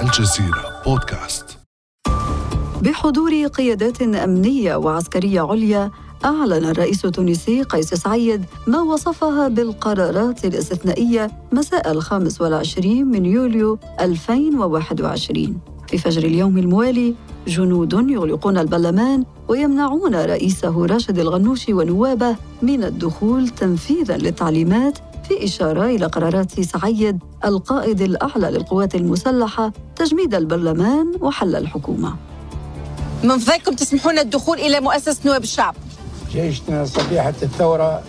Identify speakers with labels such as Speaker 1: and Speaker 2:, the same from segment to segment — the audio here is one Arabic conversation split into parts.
Speaker 1: الجزيرة بودكاست.
Speaker 2: بحضور قيادات أمنية وعسكرية عليا أعلن الرئيس التونسي قيس سعيد ما وصفها بالقرارات الاستثنائية مساء الخامس والعشرين من يوليو 2021 في فجر اليوم الموالي جنود يغلقون البرلمان ويمنعون رئيسه راشد الغنوشي ونوابه من الدخول تنفيذا للتعليمات في إشارة إلى قرارات سعيد القائد الأعلى للقوات المسلحة تجميد البرلمان وحل الحكومة.
Speaker 3: من فضلكم تسمحون الدخول إلى مؤسسة نواب الشعب؟
Speaker 4: جيشنا صبيحة الثورة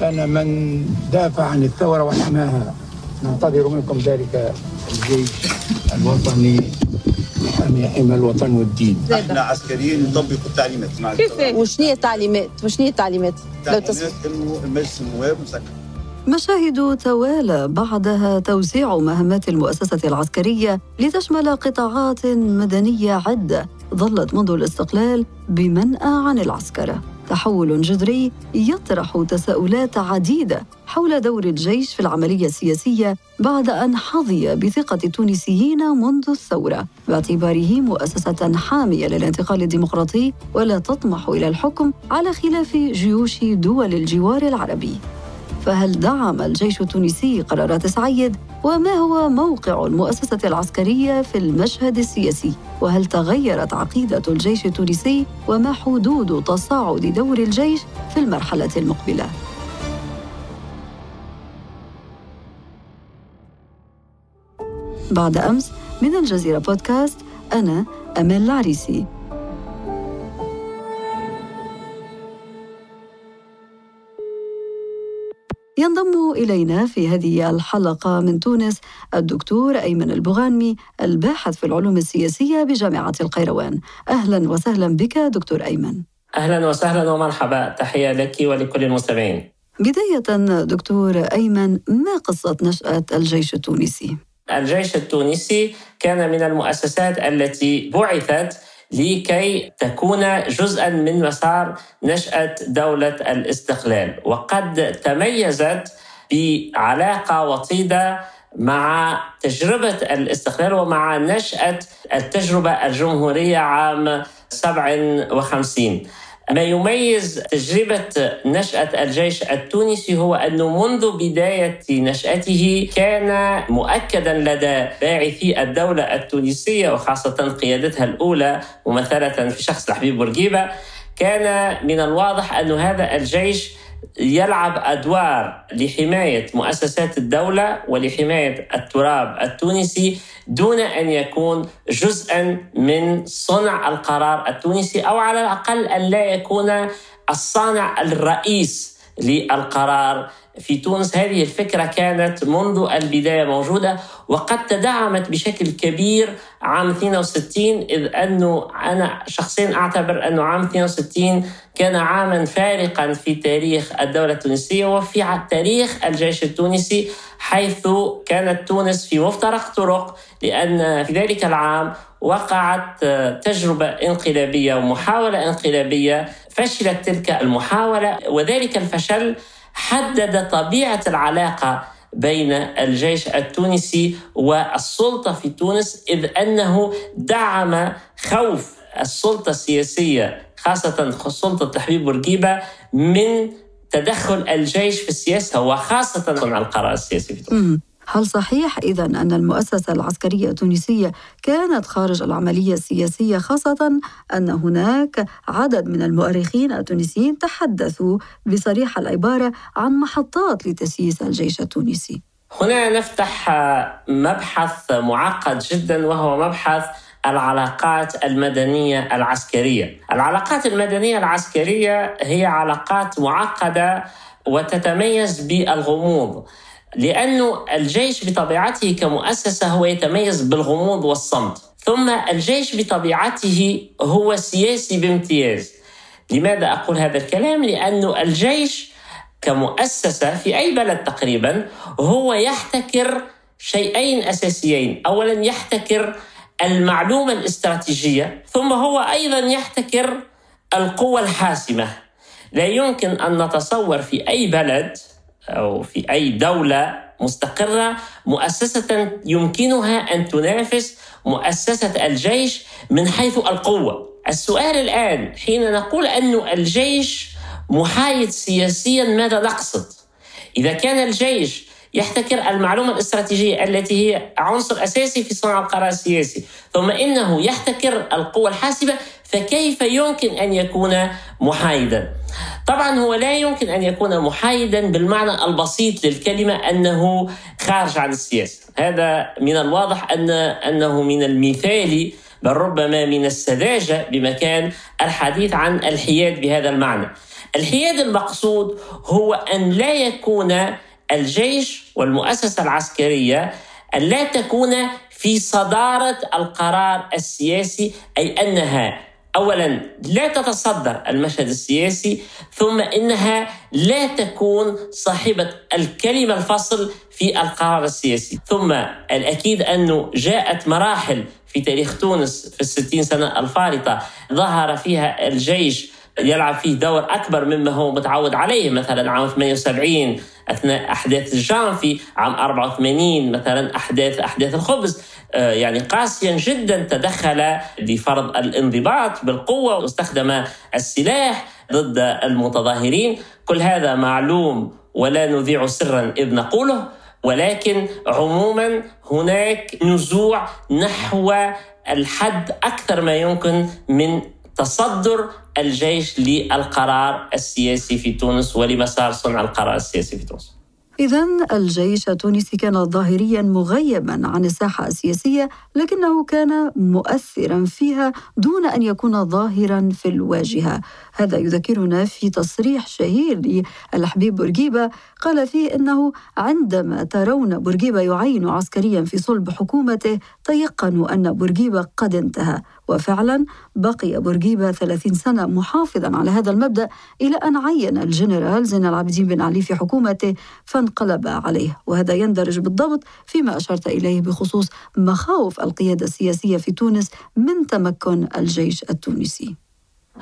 Speaker 4: كان من دافع عن الثورة وحماها. ننتظر منكم ذلك الجيش الوطني حامي حمى الوطن والدين.
Speaker 5: إحنا عسكريين نطبق التعليمات. مع
Speaker 3: كيف وشنية التعليمات وشنية التعليمات لو
Speaker 5: التعليمات
Speaker 3: تسمح
Speaker 5: إنه المجلس النواب مسكر.
Speaker 2: مشاهد توالى بعدها توسيع مهمات المؤسسة العسكرية لتشمل قطاعات مدنية عدة ظلت منذ الاستقلال بمنأى عن العسكرة تحول جذري يطرح تساؤلات عديدة حول دور الجيش في العملية السياسية بعد أن حظي بثقة التونسيين منذ الثورة. باعتباره مؤسسة حامية للانتقال الديمقراطي ولا تطمح إلى الحكم على خلاف جيوش دول الجوار العربي. فهل دعم الجيش التونسي قرارات سعيد وما هو موقع المؤسسة العسكرية في المشهد السياسي؟ وهل تغيرت عقيدة الجيش التونسي وما حدود تصاعد دور الجيش في المرحلة المقبلة؟ بعد أمس من الجزيرة بودكاست أنا أمل العريسي ينضم إلينا في هذه الحلقة من تونس الدكتور أيمن البغانمي الباحث في العلوم السياسية بجامعة القيروان أهلا وسهلا بك دكتور أيمن
Speaker 6: أهلا وسهلا ومرحبا تحية لك ولكل المستمعين.
Speaker 2: بداية دكتور أيمن ما قصة نشأة الجيش التونسي؟
Speaker 6: الجيش التونسي كان من المؤسسات التي بعثت لكي تكون جزءا من مسار نشأة دولة الاستقلال. وقد تميزت بعلاقة وطيدة مع تجربة الاستقلال ومع نشأة التجربة الجمهورية عام 57 ما يميز تجربة نشأة الجيش التونسي هو أنه منذ بداية نشأته كان مؤكدا لدى باعثي الدولة التونسية وخاصة قيادتها الأولى ممثلة في شخص الحبيب بورقيبة كان من الواضح أن هذا الجيش يلعب أدوار لحماية مؤسسات الدولة ولحماية التراب التونسي دون أن يكون جزءا من صنع القرار التونسي أو على الأقل أن لا يكون الصانع الرئيس للقرار. في تونس هذه الفكرة كانت منذ البداية موجودة وقد تدعمت بشكل كبير عام 62 إذ أنه أنا شخصيا أعتبر أنه عام 62 كان عاما فارقا في تاريخ الدولة التونسية وفي تاريخ الجيش التونسي حيث كانت تونس في مفترق طرق لأن في ذلك العام وقعت تجربة انقلابية ومحاولة انقلابية فشلت تلك المحاولة وذلك الفشل حدد طبيعة العلاقة بين الجيش التونسي والسلطة في تونس إذ أنه دعم خوف السلطة السياسية خاصة سلطة تحبيب بورقيبة من تدخل الجيش في السياسة وخاصة القرار السياسي في تونس.
Speaker 2: هل صحيح إذا أن المؤسسة العسكرية التونسية كانت خارج العملية السياسية خاصة أن هناك عدد من المؤرخين التونسيين تحدثوا بصريح العبارة عن محطات لتسييس الجيش التونسي؟
Speaker 6: هنا نفتح مبحث معقد جدا وهو مبحث العلاقات المدنية العسكرية. العلاقات المدنية العسكرية هي علاقات معقدة وتتميز بالغموض. لأنه الجيش بطبيعته كمؤسسة هو يتميز بالغموض والصمت. ثم الجيش بطبيعته هو سياسي بامتياز. لماذا أقول هذا الكلام؟ لأنه الجيش كمؤسسة في أي بلد تقريبا هو يحتكر شيئين أساسيين. أولا يحتكر المعلومة الاستراتيجية ثم هو أيضا يحتكر القوة الحاسمة. لا يمكن أن نتصور في أي بلد أو في أي دولة مستقرة مؤسسة يمكنها أن تنافس مؤسسة الجيش من حيث القوة السؤال الآن حين نقول أن الجيش محايد سياسيا ماذا نقصد؟ إذا كان الجيش يحتكر المعلومة الاستراتيجية التي هي عنصر أساسي في صنع القرار السياسي ثم إنه يحتكر القوة الحاسبة فكيف يمكن أن يكون محايدا طبعا هو لا يمكن أن يكون محايدا بالمعنى البسيط للكلمة أنه خارج عن السياسة. هذا من الواضح أن أنه من المثالي بل ربما من السذاجة بمكان الحديث عن الحياد بهذا المعنى. الحياد المقصود هو أن لا يكون الجيش والمؤسسة العسكرية أن لا تكون في صدارة القرار السياسي أي أنها اولا لا تتصدر المشهد السياسي ثم إنها لا تكون صاحبة الكلمة الفصل في القرار السياسي. ثم الأكيد انه جاءت مراحل في تاريخ تونس في الستين سنة الفارطة ظهر فيها الجيش يلعب فيه دور أكبر مما هو متعود عليه مثلا عام 78 أثناء أحداث الجانفي عام 84 مثلا احداث أحداث الخبز. آه، يعني قاسيا جدا تدخل لفرض الانضباط بالقوة واستخدم السلاح ضد المتظاهرين. كل هذا معلوم ولا نذيع سرا إذ نقوله ولكن عموما هناك نزوع نحو الحد أكثر ما يمكن من تصدر الجيش للقرار السياسي في تونس ولمسار صنع القرار السياسي في تونس.
Speaker 2: إذا الجيش التونسي كان ظاهريا مغيبا عن الساحة السياسية لكنه كان مؤثرا فيها دون أن يكون ظاهرا في الواجهة. هذا يذكرنا في تصريح شهير للحبيب بورقيبة قال فيه أنه عندما ترون بورقيبة يعين عسكريا في صلب حكومته تيقنوا أن بورقيبة قد انتهى. وفعلا بقي بورقيبة 30 سنة محافظا على هذا المبدأ إلى أن عين الجنرال زين العابدين بن علي في حكومته فانقلب عليه. وهذا يندرج بالضبط فيما أشرت إليه بخصوص مخاوف القيادة السياسية في تونس من تمكن الجيش التونسي.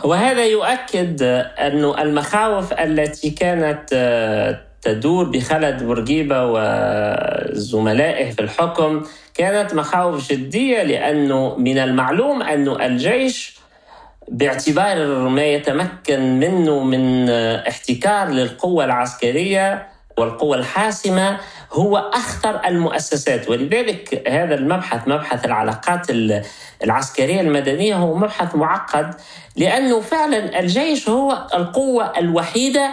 Speaker 6: وهذا يؤكد أن المخاوف التي كانت آه، تدور بخلد بورقيبة وزملائه في الحكم كانت مخاوف جدية لأنه من المعلوم أن الجيش باعتبار ما يتمكن منه من احتكار للقوة العسكرية والقوة الحاسمة هو أخطر المؤسسات ولذلك هذا المبحث مبحث العلاقات العسكرية المدنية هو مبحث معقد لأنه فعلا الجيش هو القوة الوحيدة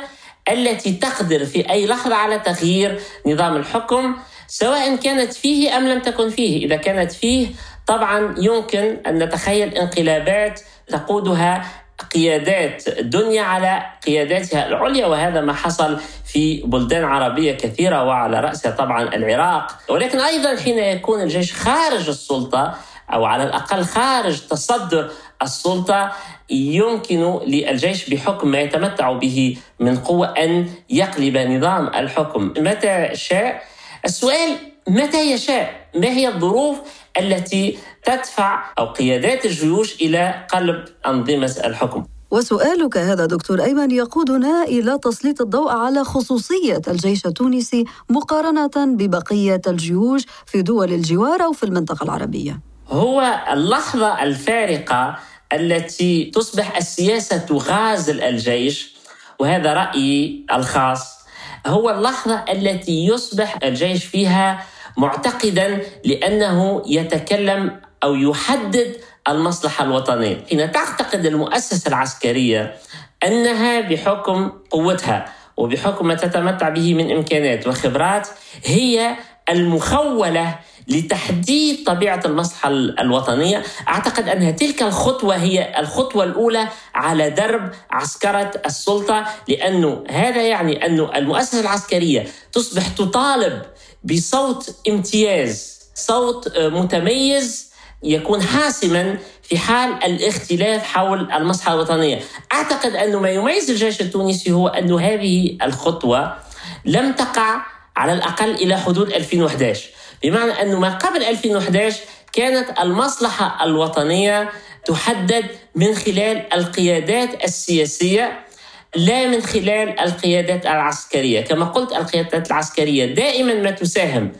Speaker 6: التي تقدر في أي لحظة على تغيير نظام الحكم سواء كانت فيه أم لم تكن فيه. إذا كانت فيه طبعا يمكن أن نتخيل انقلابات تقودها قيادات الدنيا على قياداتها العليا وهذا ما حصل في بلدان عربية كثيرة وعلى رأسها طبعا العراق. ولكن أيضا حين يكون الجيش خارج السلطة أو على الأقل خارج تصدر السلطة يمكن للجيش بحكم ما يتمتع به من قوة أن يقلب نظام الحكم. متى شاء السؤال متى يشاء؟ ما هي الظروف التي تدفع أو قيادات الجيوش إلى قلب أنظمة الحكم؟
Speaker 2: وسؤالك هذا دكتور أيمن يقودنا إلى تسليط الضوء على خصوصية الجيش التونسي مقارنة ببقية الجيوش في دول الجوار أو في المنطقة العربية.
Speaker 6: هو اللحظة الفارقة التي تصبح السياسة تغازل الجيش وهذا رأيي الخاص. هو اللحظة التي يصبح الجيش فيها معتقدا لأنه يتكلم أو يحدد المصلحة الوطنية. حين تعتقد المؤسسة العسكرية أنها بحكم قوتها وبحكم ما تتمتع به من إمكانات وخبرات هي المخولة لتحديد طبيعة المصلحة الوطنية. أعتقد أن تلك الخطوة هي الخطوة الأولى على درب عسكرة السلطة لأنه هذا يعني أن المؤسسة العسكرية تصبح تطالب بصوت امتياز صوت متميز يكون حاسما في حال الاختلاف حول المصلحة الوطنية. أعتقد أن ما يميز الجيش التونسي هو أن هذه الخطوة لم تقع على الأقل إلى حدود 2011 بمعنى أنه ما قبل 2011 كانت المصلحة الوطنية تحدد من خلال القيادات السياسية لا من خلال القيادات العسكرية. كما قلت القيادات العسكرية دائما ما تساهم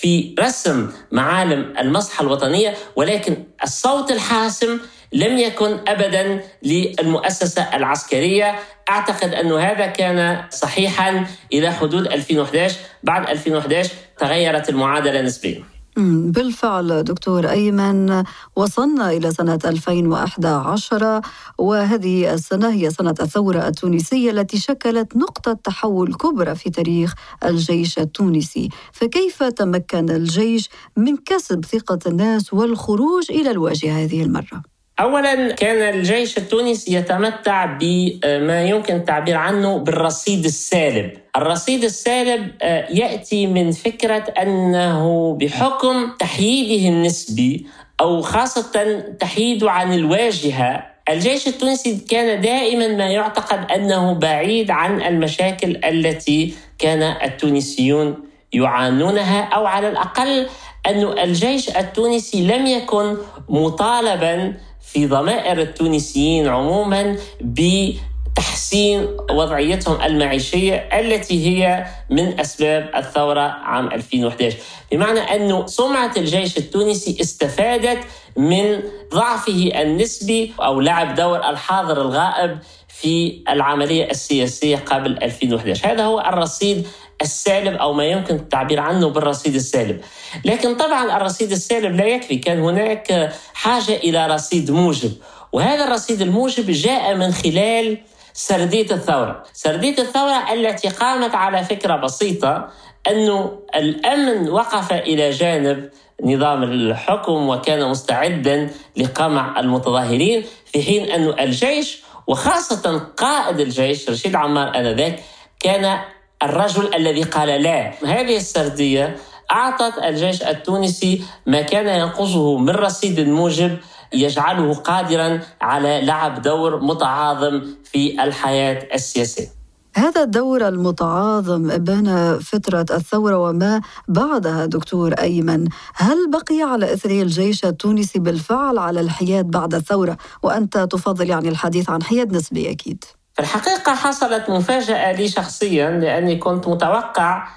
Speaker 6: في رسم معالم المصلحة الوطنية ولكن الصوت الحاسم لم يكن ابدا للمؤسسة العسكرية. أعتقد أن هذا كان صحيحا إلى حدود 2011 بعد 2011 تغيرت المعادلة نسبيا.
Speaker 2: بالفعل دكتور أيمن وصلنا إلى سنة 2011 وهذه السنة هي سنة الثورة التونسية التي شكلت نقطة تحول كبرى في تاريخ الجيش التونسي. فكيف تمكن الجيش من كسب ثقة الناس والخروج إلى الواجهة هذه المرة؟
Speaker 6: اولا كان الجيش التونسي يتمتع بما يمكن التعبير عنه بالرصيد السالب. الرصيد السالب آه، يأتي من فكرة أنه بحكم تحييده النسبي أو خاصة تحييده عن الواجهة الجيش التونسي كان دائما ما يعتقد أنه بعيد عن المشاكل التي كان التونسيون يعانونها أو على الأقل أن الجيش التونسي لم يكن مطالبا في ضمائر التونسيين عموما بتحسين وضعيتهم المعيشية التي هي من أسباب الثورة عام 2011 بمعنى أن سمعة الجيش التونسي استفادت من ضعفه النسبي أو لعب دور الحاضر الغائب في العملية السياسية قبل 2011 هذا هو الرصيد السالب أو ما يمكن التعبير عنه بالرصيد السالب. لكن طبعا الرصيد السالب لا يكفي. كان هناك حاجة إلى رصيد موجب. وهذا الرصيد الموجب جاء من خلال سرديه الثورة. سرديه الثورة التي قامت على فكرة بسيطة أنه الأمن وقف إلى جانب نظام الحكم وكان مستعدا لقمع المتظاهرين في حين أن الجيش وخاصة قائد الجيش رشيد عمار آنذاك كان الرجل الذي قال لا. هذه السردية أعطت الجيش التونسي ما كان ينقصه من رصيد موجب يجعله قادرا على لعب دور متعاظم في الحياة السياسية.
Speaker 2: هذا الدور المتعاظم بين فترة الثورة وما بعدها دكتور أيمن. هل بقي على إثره الجيش التونسي بالفعل على الحياد بعد الثورة؟ وأنت تفضل يعني الحديث عن حياد نسبي أكيد.
Speaker 6: في الحقيقة حصلت مفاجأة لي شخصيا لأني كنت متوقع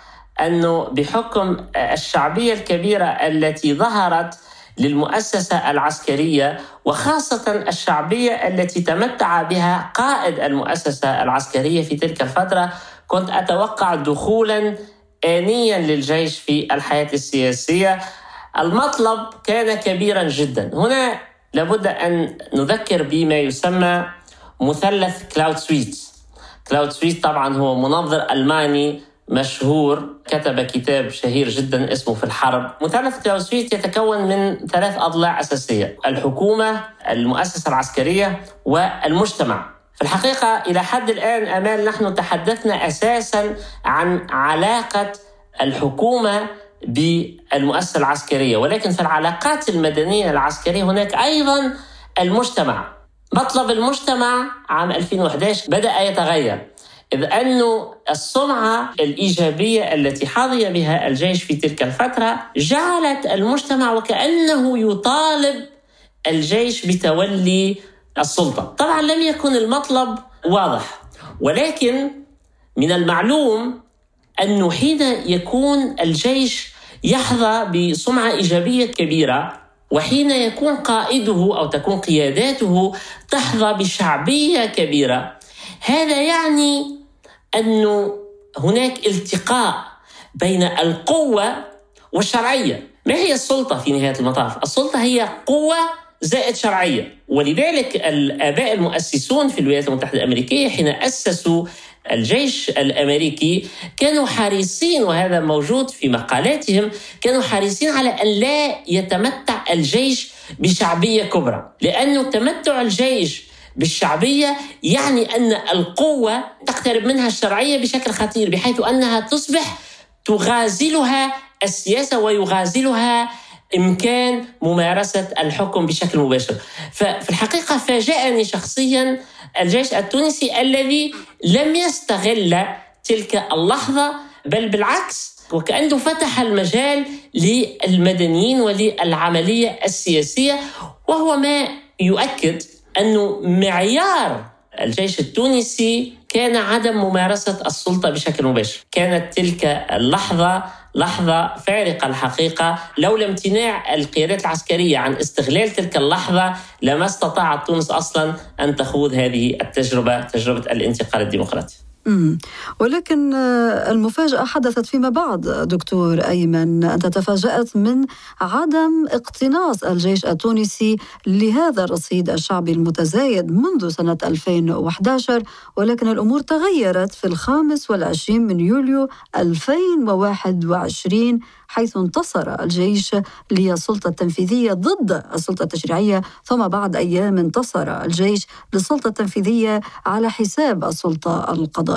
Speaker 6: أنه بحكم الشعبية الكبيرة التي ظهرت للمؤسسة العسكرية وخاصة الشعبية التي تمتع بها قائد المؤسسة العسكرية في تلك الفترة كنت أتوقع دخولا آنيا للجيش في الحياة السياسية. المطلب كان كبيرا جدا. هنا لابد أن نذكر بما يسمى مثلث كلاوزفيتز كلاوزفيتز طبعا هو منظر ألماني مشهور. كتب كتاب شهير جدا اسمه في الحرب. مثلث كلاوزفيتز يتكون من ثلاث أضلاع أساسية الحكومة المؤسسة العسكرية والمجتمع. في الحقيقة إلى حد الآن أمال نحن تحدثنا أساسا عن علاقة الحكومة بالمؤسسة العسكرية. ولكن في العلاقات المدنية العسكرية هناك أيضا المجتمع. مطلب المجتمع عام 2011 بدأ يتغير إذ أن السمعة الإيجابية التي حظي بها الجيش في تلك الفترة جعلت المجتمع وكأنه يطالب الجيش بتولي السلطة. طبعا لم يكن المطلب واضح ولكن من المعلوم أنه حين يكون الجيش يحظى بسمعة إيجابية كبيرة وحين يكون قائده أو تكون قياداته تحظى بشعبية كبيرة. هذا يعني انه هناك التقاء بين القوة والشرعية. ما هي السلطة في نهاية المطاف؟ السلطة هي قوة زائد شرعية. ولذلك الآباء المؤسسون في الولايات المتحدة الأمريكية حين أسسوا الجيش الأمريكي كانوا حريصين وهذا موجود في مقالاتهم كانوا حريصين على أن لا يتمتع الجيش بشعبية كبرى. لأنه تمتع الجيش بالشعبية يعني أن القوة تقترب منها الشرعية بشكل خطير بحيث أنها تصبح تغازلها السياسة ويغازلها إمكان ممارسة الحكم بشكل مباشر. ففي الحقيقة فاجأني شخصيا الجيش التونسي الذي لم يستغل تلك اللحظة بل بالعكس وكأنه فتح المجال للمدنيين وللعملية السياسية وهو ما يؤكد انه معيار الجيش التونسي كان عدم ممارسة السلطة بشكل مباشر. كانت تلك اللحظة لحظة فارقة الحقيقة. لولا امتناع القيادات العسكرية عن استغلال تلك اللحظة لما استطاعت تونس أصلا أن تخوض هذه التجربة تجربة الانتقال الديمقراطي.
Speaker 2: ولكن آه، المفاجأة حدثت فيما بعد دكتور أيمن. أنت تفاجأت من عدم اقتناص الجيش التونسي لهذا الرصيد الشعبي المتزايد منذ سنة 2011 ولكن الأمور تغيرت في الخامس والعشرين من يوليو 2021 حيث انتصر الجيش للسلطة التنفيذية ضد السلطة التشريعية ثم بعد أيام انتصر الجيش للسلطة التنفيذية على حساب السلطة القضائية.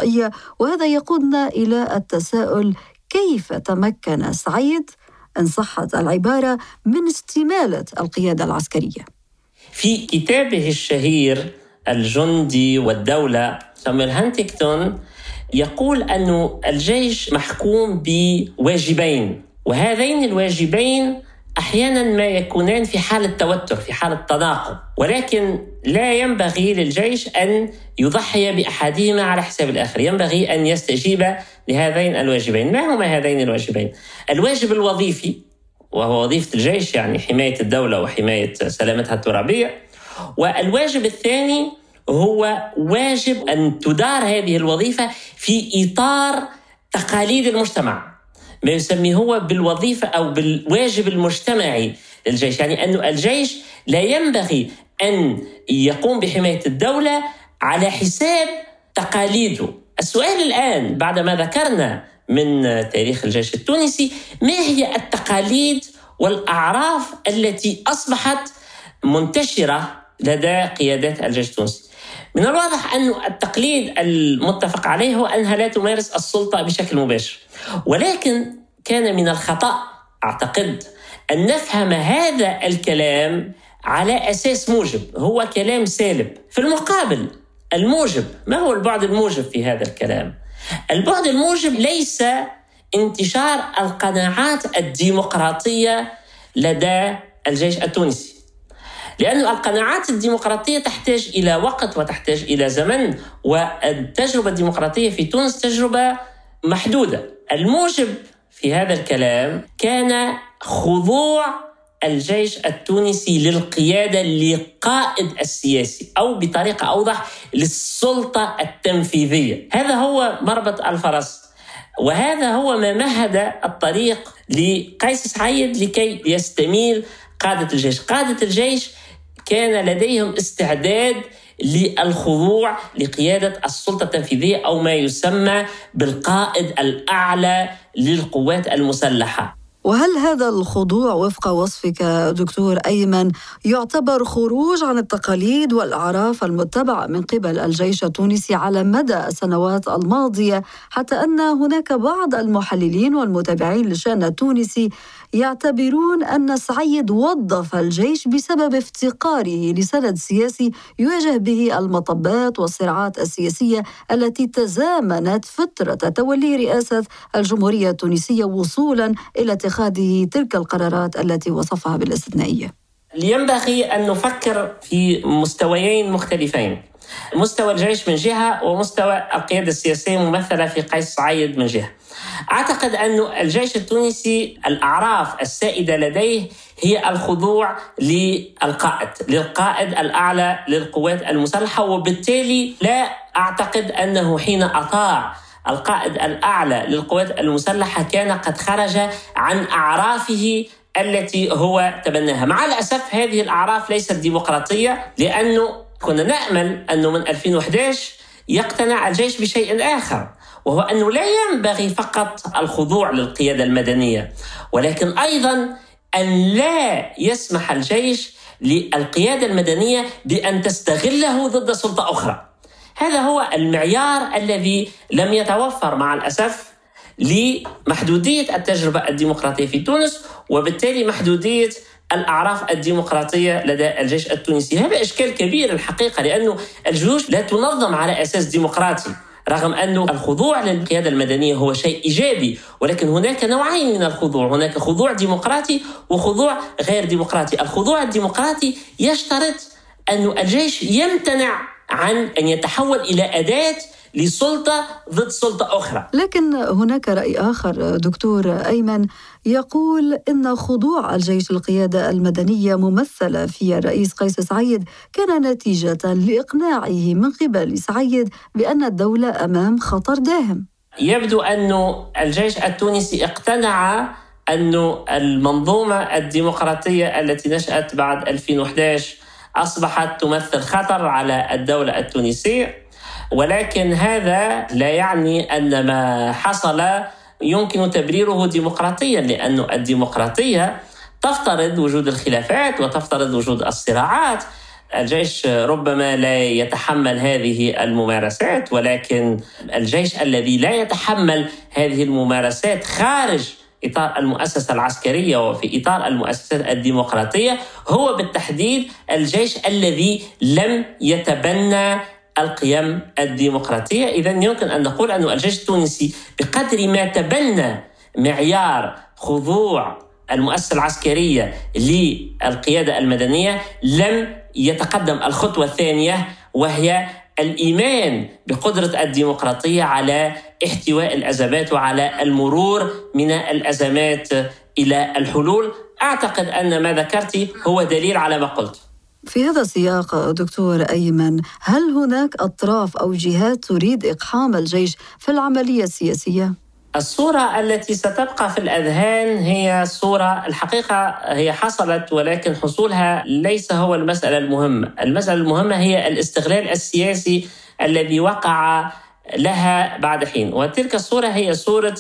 Speaker 2: وهذا يقودنا إلى التساؤل كيف تمكن سعيد إن صحت العبارة من استمالة القيادة العسكرية؟
Speaker 6: في كتابه الشهير الجندي والدولة سامويل هانتيكتون يقول أن الجيش محكوم بواجبين وهذين الواجبين أحيانا ما يكونان في حالة توتر في حالة تناقض. ولكن لا ينبغي للجيش أن يضحي بأحدهما على حساب الآخر. ينبغي أن يستجيب لهذين الواجبين. ما هما هذين الواجبين؟ الواجب الوظيفي وهو وظيفة الجيش يعني حماية الدولة وحماية سلامتها الترابية. والواجب الثاني هو واجب أن تدار هذه الوظيفة في إطار تقاليد المجتمع. ما يسميه هو بالوظيفة أو بالواجب المجتمعي للجيش. يعني أن الجيش لا ينبغي أن يقوم بحماية الدولة على حساب تقاليده. السؤال الآن بعد ما ذكرنا من تاريخ الجيش التونسي ما هي التقاليد والأعراف التي أصبحت منتشرة لدى قيادات الجيش التونسي؟ من الواضح أن التقليد المتفق عليه هو أنها لا تمارس السلطة بشكل مباشر. ولكن كان من الخطأ أعتقد أن نفهم هذا الكلام على أساس موجب هو كلام سالب. في المقابل الموجب ما هو البعد الموجب في هذا الكلام؟ البعد الموجب ليس انتشار القناعات الديمقراطية لدى الجيش التونسي. لأن القناعات الديمقراطية تحتاج إلى وقت وتحتاج إلى زمن والتجربة الديمقراطية في تونس تجربة محدودة. الموجب في هذا الكلام كان خضوع الجيش التونسي للقيادة للقائد السياسي أو بطريقة أوضح للسلطة التنفيذية، هذا هو مربط الفرس. وهذا هو ما مهد الطريق لقيس سعيد لكي يستميل قادة الجيش، قادة الجيش كان لديهم استعداد للخضوع لقيادة السلطة التنفيذية أو ما يسمى بالقائد الأعلى للقوات المسلحة.
Speaker 2: وهل هذا الخضوع وفق وصفك دكتور أيمن يعتبر خروج عن التقاليد والأعراف المتبعة من قبل الجيش التونسي على مدى السنوات الماضية حتى أن هناك بعض المحللين والمتابعين للشأن التونسي يعتبرون أن سعيد وظف الجيش بسبب افتقاره لسند سياسي يواجه به المطبات والصراعات السياسية التي تزامنت فترة تولي رئاسة الجمهورية التونسية وصولا إلى اتخاذه تلك القرارات التي وصفها بالاستثنائية.
Speaker 6: ينبغي أن نفكر في مستويين مختلفين. مستوى الجيش من جهة ومستوى القيادة السياسية ممثلة في قيس سعيد من جهة. أعتقد أن الجيش التونسي الأعراف السائدة لديه هي الخضوع للقائد للقائد الأعلى للقوات المسلحة وبالتالي لا أعتقد أنه حين أطاع القائد الأعلى للقوات المسلحة كان قد خرج عن أعرافه التي هو تبناها. مع الأسف هذه الأعراف ليست ديمقراطية لأنه كنا نأمل أنه من 2011 يقتنع الجيش بشيء آخر وهو أنه لا ينبغي فقط الخضوع للقيادة المدنية ولكن أيضا أن لا يسمح الجيش للقيادة المدنية بأن تستغله ضد سلطة أخرى. هذا هو المعيار الذي لم يتوفر مع الأسف لمحدودية التجربة الديمقراطية في تونس وبالتالي محدودية الأعراف الديمقراطية لدى الجيش التونسي. هذا إشكال كبير الحقيقة لأن الجيوش لا تنظم على أساس ديمقراطي رغم أن الخضوع للقيادة المدنية هو شيء إيجابي ولكن هناك نوعين من الخضوع. هناك خضوع ديمقراطي وخضوع غير ديمقراطي. الخضوع الديمقراطي يشترط أن الجيش يمتنع عن أن يتحول إلى أداة لسلطة ضد سلطة أخرى.
Speaker 2: لكن هناك رأي آخر دكتور أيمن. يقول إن خضوع الجيش القيادة المدنية ممثلة في الرئيس قيس سعيد كان نتيجة لإقناعه من قبل سعيد بأن الدولة أمام خطر داهم.
Speaker 6: يبدو أن الجيش التونسي اقتنع أن المنظومة الديمقراطية التي نشأت بعد 2011 أصبحت تمثل خطر على الدولة التونسية. ولكن هذا لا يعني أن ما حصل يمكن تبريره ديمقراطيا لأن الديمقراطية تفترض وجود الخلافات وتفترض وجود الصراعات. الجيش ربما لا يتحمل هذه الممارسات ولكن الجيش الذي لا يتحمل هذه الممارسات خارج إطار المؤسسة العسكرية وفي إطار المؤسسات الديمقراطية هو بالتحديد الجيش الذي لم يتبنى القيم الديمقراطية، اذا يمكن أن نقول أن الجيش التونسي بقدر ما تبنى معيار خضوع المؤسسة العسكرية للقيادة المدنية لم يتقدم. الخطوة الثانية وهي الإيمان بقدرة الديمقراطية على احتواء الأزمات وعلى المرور من الأزمات إلى الحلول. أعتقد أن ما ذكرت هو دليل على ما قلت.
Speaker 2: في هذا السياق دكتور أيمن هل هناك أطراف أو جهات تريد إقحام الجيش في العملية السياسية؟
Speaker 6: الصورة التي ستبقى في الأذهان هي صورة الحقيقة هي حصلت ولكن حصولها ليس هو المسألة المهمة المسألة المهمة هي الاستغلال السياسي الذي وقع لها بعد حين. وتلك الصورة هي صورة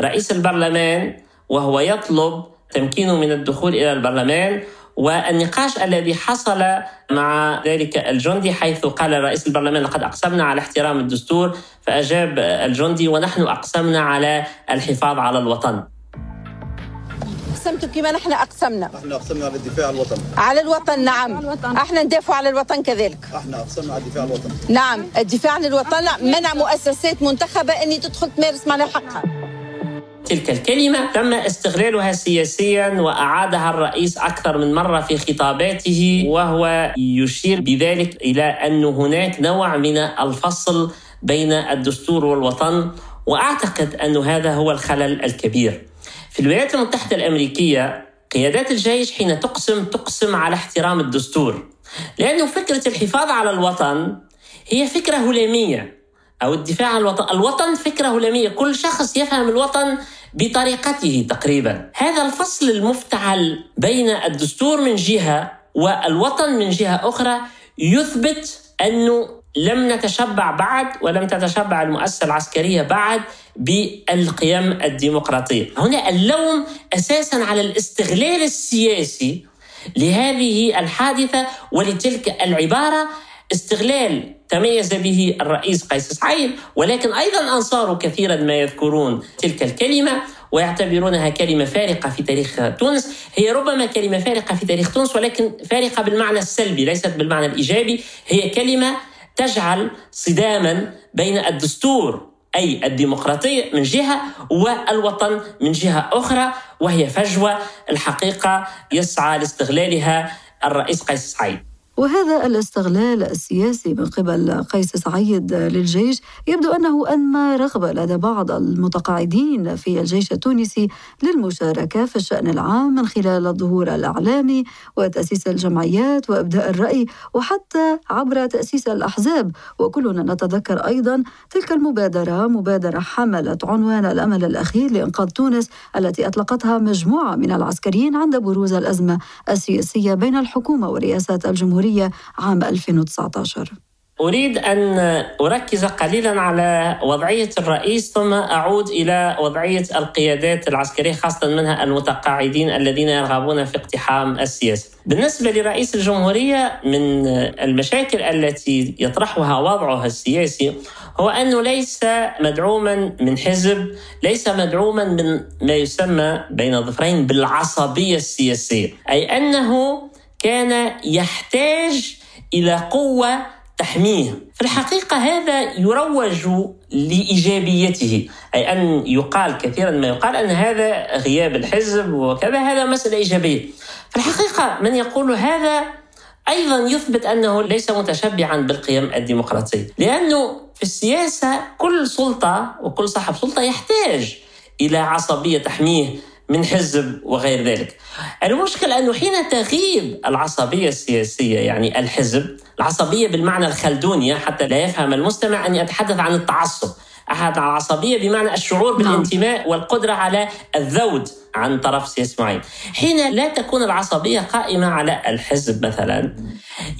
Speaker 6: رئيس البرلمان وهو يطلب تمكينه من الدخول إلى البرلمان والنقاش الذي حصل مع ذلك الجندي حيث قال رئيس البرلمان لقد أقسمنا على احترام الدستور فأجاب الجندي ونحن أقسمنا على الحفاظ على الوطن.
Speaker 3: أقسمتم كما نحن أقسمنا.
Speaker 5: إحنا أقسمنا على الدفاع عن الوطن.
Speaker 3: على الوطن نعم. أحنا ندافع على الوطن كذلك.
Speaker 5: إحنا أقسمنا على الدفاع عن الوطن.
Speaker 3: نعم الدفاع عن الوطن منع مؤسسات منتخبة ان تدخل تمارس معنا حقها.
Speaker 6: تلك الكلمة تم استغلالها سياسيا وأعادها الرئيس أكثر من مرة في خطاباته وهو يشير بذلك إلى أن هناك نوع من الفصل بين الدستور والوطن وأعتقد أن هذا هو الخلل الكبير. في الولايات المتحدة الأمريكية قيادات الجيش حين تقسم تقسم على احترام الدستور. لأنه فكرة الحفاظ على الوطن هي فكرة هلامية أو الدفاع عن الوطن. الوطن فكرة هلامية. كل شخص يفهم الوطن بطريقته تقريبا. هذا الفصل المفتعل بين الدستور من جهة والوطن من جهة أخرى يثبت أنه لم نتشبع بعد ولم تتشبع المؤسسة العسكرية بعد بالقيم الديمقراطية. هنا اللوم أساسا على الاستغلال السياسي لهذه الحادثة ولتلك العبارة استغلال تميز به الرئيس قيس سعيد ولكن أيضا أنصاره كثيرا ما يذكرون تلك الكلمة ويعتبرونها كلمة فارقة في تاريخ تونس، هي ربما كلمة فارقة في تاريخ تونس ولكن فارقة بالمعنى السلبي ليست بالمعنى الإيجابي، هي كلمة تجعل صداما بين الدستور أي الديمقراطيه من جهة والوطن من جهة أخرى وهي فجوة الحقيقة يسعى لاستغلالها الرئيس قيس سعيد.
Speaker 2: وهذا الاستغلال السياسي من قبل قيس سعيد للجيش يبدو أنه انمى رغبة لدى بعض المتقاعدين في الجيش التونسي للمشاركة في الشأن العام من خلال الظهور الإعلامي وتأسيس الجمعيات وإبداء الرأي وحتى عبر تأسيس الأحزاب. وكلنا نتذكر أيضا تلك المبادرة مبادرة حملت عنوان الأمل الأخير لإنقاذ تونس التي أطلقتها مجموعة من العسكريين عند بروز الأزمة السياسية بين الحكومة ورئاسه الجمهورية. الجمهورية عام 2019
Speaker 6: أريد أن أركز قليلا على وضعية الرئيس ثم أعود إلى وضعية القيادات العسكرية خاصة منها المتقاعدين الذين يرغبون في اقتحام السياسة. بالنسبة لرئيس الجمهورية من المشاكل التي يطرحها وضعها السياسي هو أنه ليس مدعوما من حزب ليس مدعوما من ما يسمى بين ظفرين بالعصبية السياسية أي أنه كان يحتاج إلى قوة تحميه. في الحقيقة هذا يروج لإيجابيته أي أن يقال كثيرا ما يقال أن هذا غياب الحزب وكذا هذا مسألة إيجابية. في الحقيقة من يقول هذا أيضا يثبت أنه ليس متشبعا بالقيم الديمقراطية. لأنه في السياسة كل سلطة وكل صاحب سلطة يحتاج إلى عصبية تحميه من حزب وغير ذلك المشكلة أنه حين تغيب العصبية السياسية يعني الحزب العصبية بالمعنى الخلدوني حتى لا يفهم المستمع أني أتحدث عن التعصب أحد العصبية بمعنى الشعور نعم. بالانتماء والقدرة على الذود عن طرف سياسي معين حين لا تكون العصبية قائمة على الحزب مثلا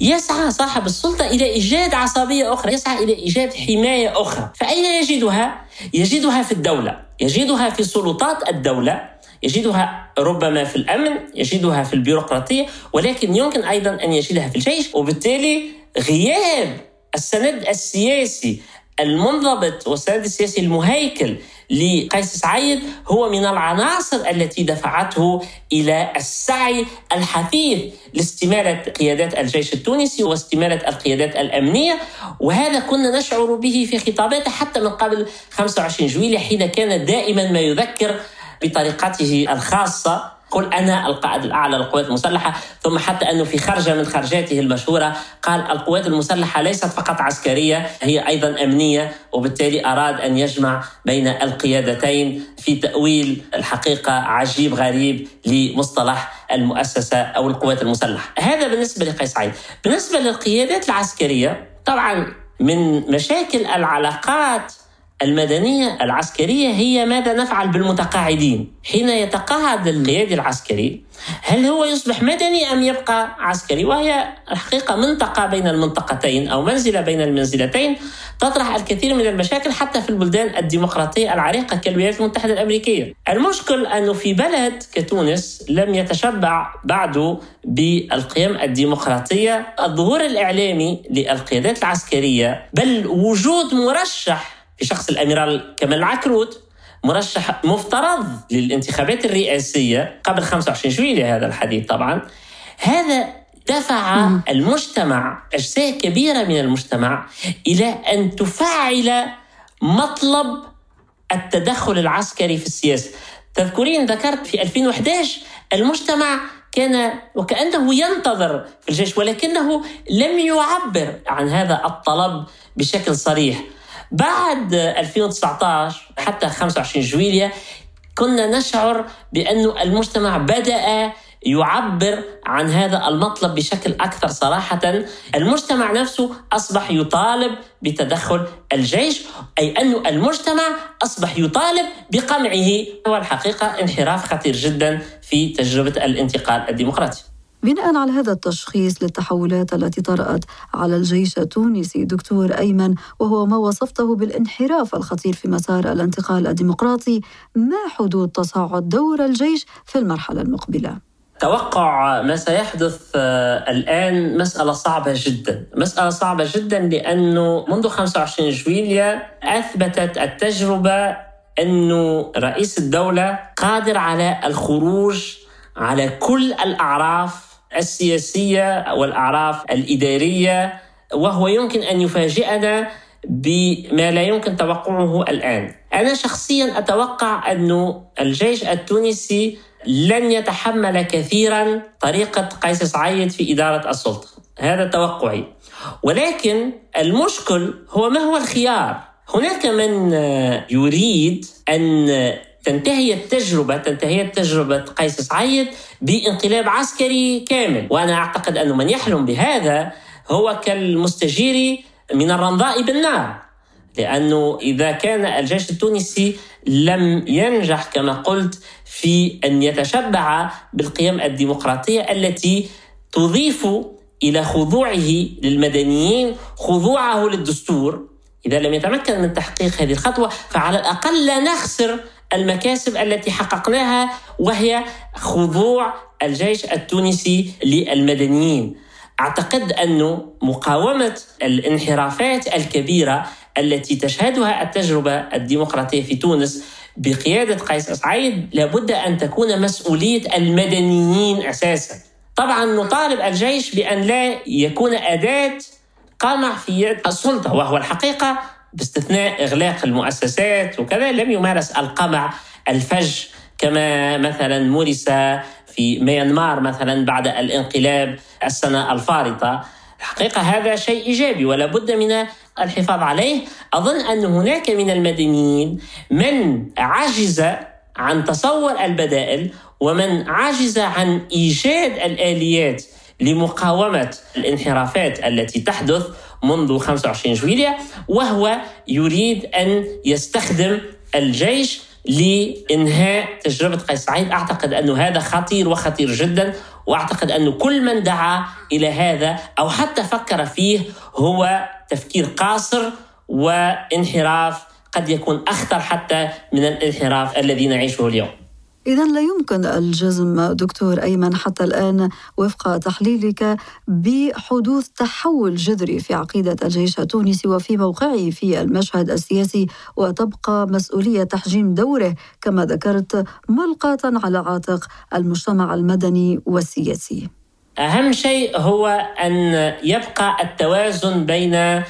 Speaker 6: يسعى صاحب السلطة إلى إيجاد عصبية أخرى يسعى إلى إيجاد حماية أخرى فأين يجدها؟ يجدها في الدولة يجدها في سلطات الدولة يجدها ربما في الأمن، يجدها في البيروقراطية، ولكن يمكن أيضا أن يجدها في الجيش، وبالتالي غياب السند السياسي المنضبط والسند السياسي المهيكل لقيس سعيد هو من العناصر التي دفعته إلى السعي الحثيث لاستمالة قيادات الجيش التونسي واستمالة القيادات الأمنية. وهذا كنا نشعر به في خطاباته حتى من قبل 25 جويلية حين كان دائما ما يذكر بطريقته الخاصة. قل أنا القائد الأعلى للقوات المسلحة. ثم حتى أنه في خرجة من خرجاته المشهورة قال القوات المسلحة ليست فقط عسكرية هي أيضا أمنية وبالتالي أراد أن يجمع بين القيادتين في تأويل الحقيقة عجيب غريب لمصطلح المؤسسة أو القوات المسلحة. هذا بالنسبة لقيس سعيد بالنسبة للقيادات العسكرية طبعا من مشاكل العلاقات المدنية العسكرية هي ماذا نفعل بالمتقاعدين؟ حين يتقاعد القيادي العسكري هل هو يصبح مدني أم يبقى عسكري؟ وهي الحقيقة منطقة بين المنطقتين أو منزلة بين المنزلتين تطرح الكثير من المشاكل حتى في البلدان الديمقراطية العريقة كالولايات المتحدة الأمريكية. المشكل أنه في بلد كتونس لم يتشبع بعد بالقيم الديمقراطية. الظهور الإعلامي للقيادات العسكرية بل وجود مرشح في شخص الأميرال كمال عكروت مرشح مفترض للانتخابات الرئاسية قبل 25 جويلية هذا الحديث طبعا. هذا دفع المجتمع أجزاء كبيرة من المجتمع إلى أن تفعل مطلب التدخل العسكري في السياسة. تذكرين ذكرت في 2011 المجتمع كان وكأنه ينتظر في الجيش ولكنه لم يعبر عن هذا الطلب بشكل صريح. بعد 2019 حتى 25 جويلية كنا نشعر بأن المجتمع بدأ يعبر عن هذا المطلب بشكل أكثر صراحة. المجتمع نفسه أصبح يطالب بتدخل الجيش أي أن المجتمع أصبح يطالب بقمعه. هو الحقيقة انحراف خطير جدا في تجربة الانتقال الديمقراطي.
Speaker 2: بناء على هذا التشخيص للتحولات التي طرأت على الجيش التونسي دكتور أيمن وهو ما وصفته بالانحراف الخطير في مسار الانتقال الديمقراطي ما حدود تصاعد دور الجيش في المرحلة المقبلة؟
Speaker 6: توقع ما سيحدث آه، الآن مسألة صعبة جدا مسألة صعبة جدا لأنه منذ 25 جويليا أثبتت التجربة أنه رئيس الدولة قادر على الخروج على كل الأعراف السياسية والأعراف الإدارية وهو يمكن أن يفاجئنا بما لا يمكن توقعه الآن. أنا شخصيا أتوقع انه الجيش التونسي لن يتحمل كثيرا طريقة قيس سعيد في إدارة السلطة. هذا توقعي. ولكن المشكل هو ما هو الخيار؟ هناك من يريد أن تنتهي التجربة تنتهي تجربة قيس سعيد بانقلاب عسكري كامل. وأنا أعتقد أن من يحلم بهذا هو كالمستجير من الرمضاء بالنار. لأنه إذا كان الجيش التونسي لم ينجح كما قلت في أن يتشبع بالقيم الديمقراطية التي تضيف إلى خضوعه للمدنيين خضوعه للدستور. إذا لم يتمكن من تحقيق هذه الخطوة فعلى الأقل لا نخسر المكاسب التي حققناها وهي خضوع الجيش التونسي للمدنيين أعتقد انه مقاومة الانحرافات الكبيرة التي تشهدها التجربة الديمقراطية في تونس بقيادة قيس سعيد لابد أن تكون مسؤولية المدنيين أساسا. طبعا نطالب الجيش بأن لا يكون أداة قمع في يد السلطة وهو الحقيقة باستثناء إغلاق المؤسسات وكذا لم يمارس القمع الفج كما مثلا مورس في ميانمار مثلا بعد الانقلاب السنة الفارطة. الحقيقة هذا شيء إيجابي ولا بد من الحفاظ عليه. أظن أن هناك من المدنيين من عجز عن تصور البدائل ومن عجز عن إيجاد الآليات لمقاومة الانحرافات التي تحدث. منذ 25 جويلية وهو يريد أن يستخدم الجيش لإنهاء تجربة قيس سعيد. أعتقد أن هذا خطير وخطير جدا وأعتقد أن كل من دعا إلى هذا أو حتى فكر فيه هو تفكير قاصر وانحراف قد يكون أخطر حتى من الانحراف الذي نعيشه اليوم.
Speaker 2: إذا لا يمكن الجزم دكتور أيمن حتى الآن وفق تحليلك بحدوث تحول جذري في عقيدة الجيش التونسي وفي موقعه في المشهد السياسي وتبقى مسؤولية تحجيم دوره كما ذكرت ملقاة على عاتق المجتمع المدني والسياسي.
Speaker 6: أهم شيء هو أن يبقى التوازن بين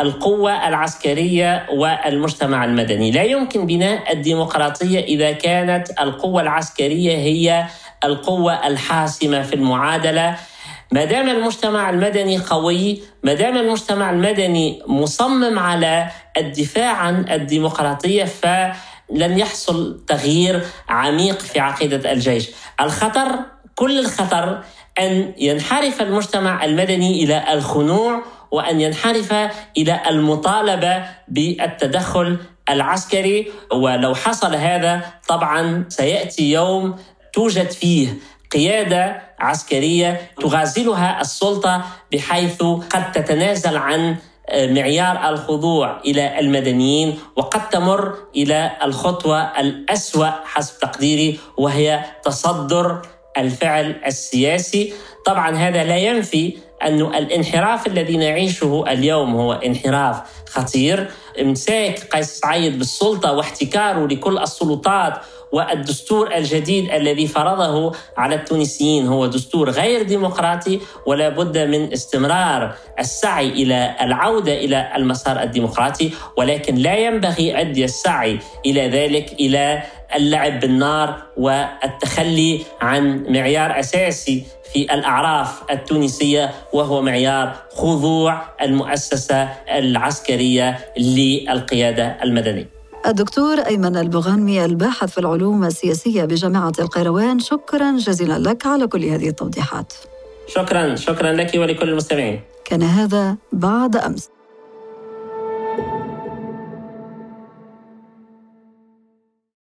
Speaker 6: القوة العسكرية والمجتمع المدني. لا يمكن بناء الديمقراطية إذا كانت القوة العسكرية هي القوة الحاسمة في المعادلة. ما دام المجتمع المدني قوي ما دام المجتمع المدني مصمم على الدفاع عن الديمقراطية فلن يحصل تغيير عميق في عقيدة الجيش. الخطر كل الخطر أن ينحرف المجتمع المدني إلى الخنوع وأن ينحرف إلى المطالبة بالتدخل العسكري. ولو حصل هذا طبعا سيأتي يوم توجد فيه قيادة عسكرية تغازلها السلطة بحيث قد تتنازل عن معيار الخضوع إلى المدنيين وقد تمر إلى الخطوة الأسوأ حسب تقديري وهي تصدر الفعل السياسي. طبعا هذا لا ينفي أن الانحراف الذي نعيشه اليوم هو انحراف خطير. امساك قيس سعيد بالسلطة واحتكاره لكل السلطات والدستور الجديد الذي فرضه على التونسيين هو دستور غير ديمقراطي ولا بد من استمرار السعي إلى العودة إلى المسار الديمقراطي ولكن لا ينبغي ادي السعي إلى ذلك إلى اللعب بالنار والتخلي عن معيار أساسي في الأعراف التونسية وهو معيار خضوع المؤسسة العسكرية للقيادة المدنية.
Speaker 2: الدكتور أيمن البغانمي الباحث في العلوم السياسية بجامعة القيروان شكرا جزيلا لك على كل هذه التوضيحات.
Speaker 6: شكرا شكرا لك ولكل المستمعين.
Speaker 2: كان هذا بعد أمس.